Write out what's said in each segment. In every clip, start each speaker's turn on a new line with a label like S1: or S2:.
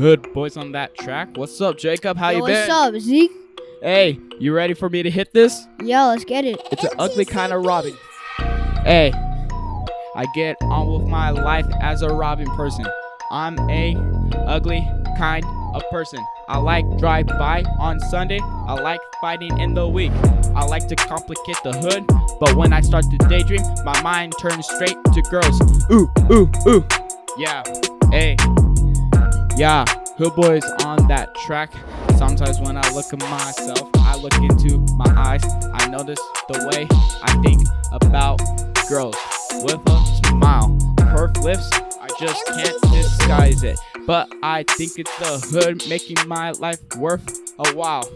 S1: Hood boys on that track. What's up, Jacob? How
S2: Yo,
S1: you
S2: what's
S1: been?
S2: What's up, Zeke?
S1: Hey, you ready for me to hit this?
S2: Yo, let's get it.
S1: It's an ugly kind of robbing. Hey, I get on with my life as a robbing person. I'm a ugly kind of person. I like drive by on Sunday. I like fighting in the week. I like to complicate the hood, but when I start to daydream, my mind turns straight to girls. Ooh, ooh, ooh. Yeah, hey, yeah. Hood boys on that track. Sometimes when I look at myself, I look into my eyes. I notice the way I think about girls with a smile. Her lips, I just can't disguise it. But I think it's the hood making my life worth a while.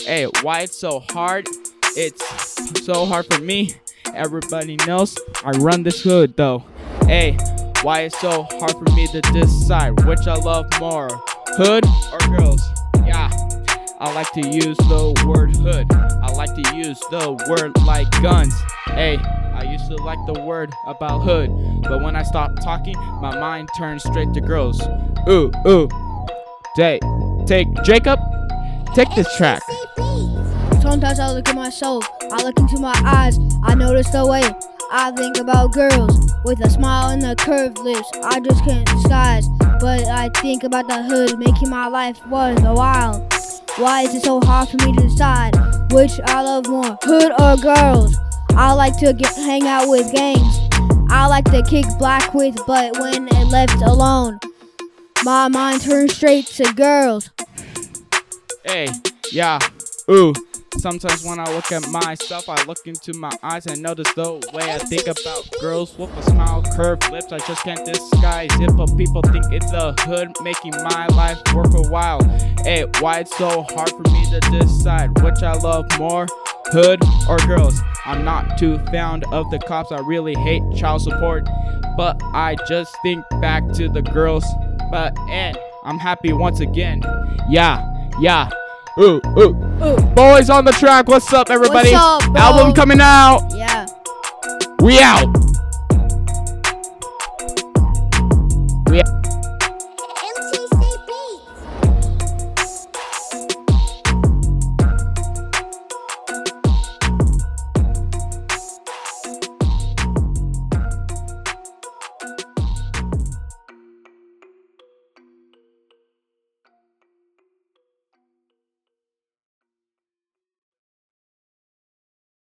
S1: Hey, why it's so hard? It's so hard for me. Everybody knows I run this hood though. Hey, why it's so hard for me to decide which I love more, hood or girls? Yeah, I like to use the word hood. I like to use the word like guns. Hey, I used to like the word about hood, but when I stop talking, my mind turns straight to girls. Ooh, ooh. Take, take, Jacob, take this track.
S2: Sometimes I look at myself, I look into my eyes, I notice the way I think about girls with a smile and a curved lips. I just can't disguise, but I think about the hood making my life worth a while. Why is it so hard for me to decide which I love more, hood or girls? I like to get, hang out with gangs. I like to kick black with, but when left alone, my mind turns straight to girls.
S1: Hey, yeah, ooh. Sometimes when I look at myself, I look into my eyes and notice the way I think about girls with a smile, curved lips. I just can't disguise it, but people think it's the hood making my life worth a while. Hey, why it's so hard for me to decide which I love more, hood or girls? I'm not too fond of the cops. I really hate child support, but I just think back to the girls. But and I'm happy once again. Yeah, yeah. Ooh, ooh.
S2: Ooh.
S1: Boys on the track, what's up, everybody?
S2: What's up?
S1: Album coming out.
S2: Yeah.
S1: We out.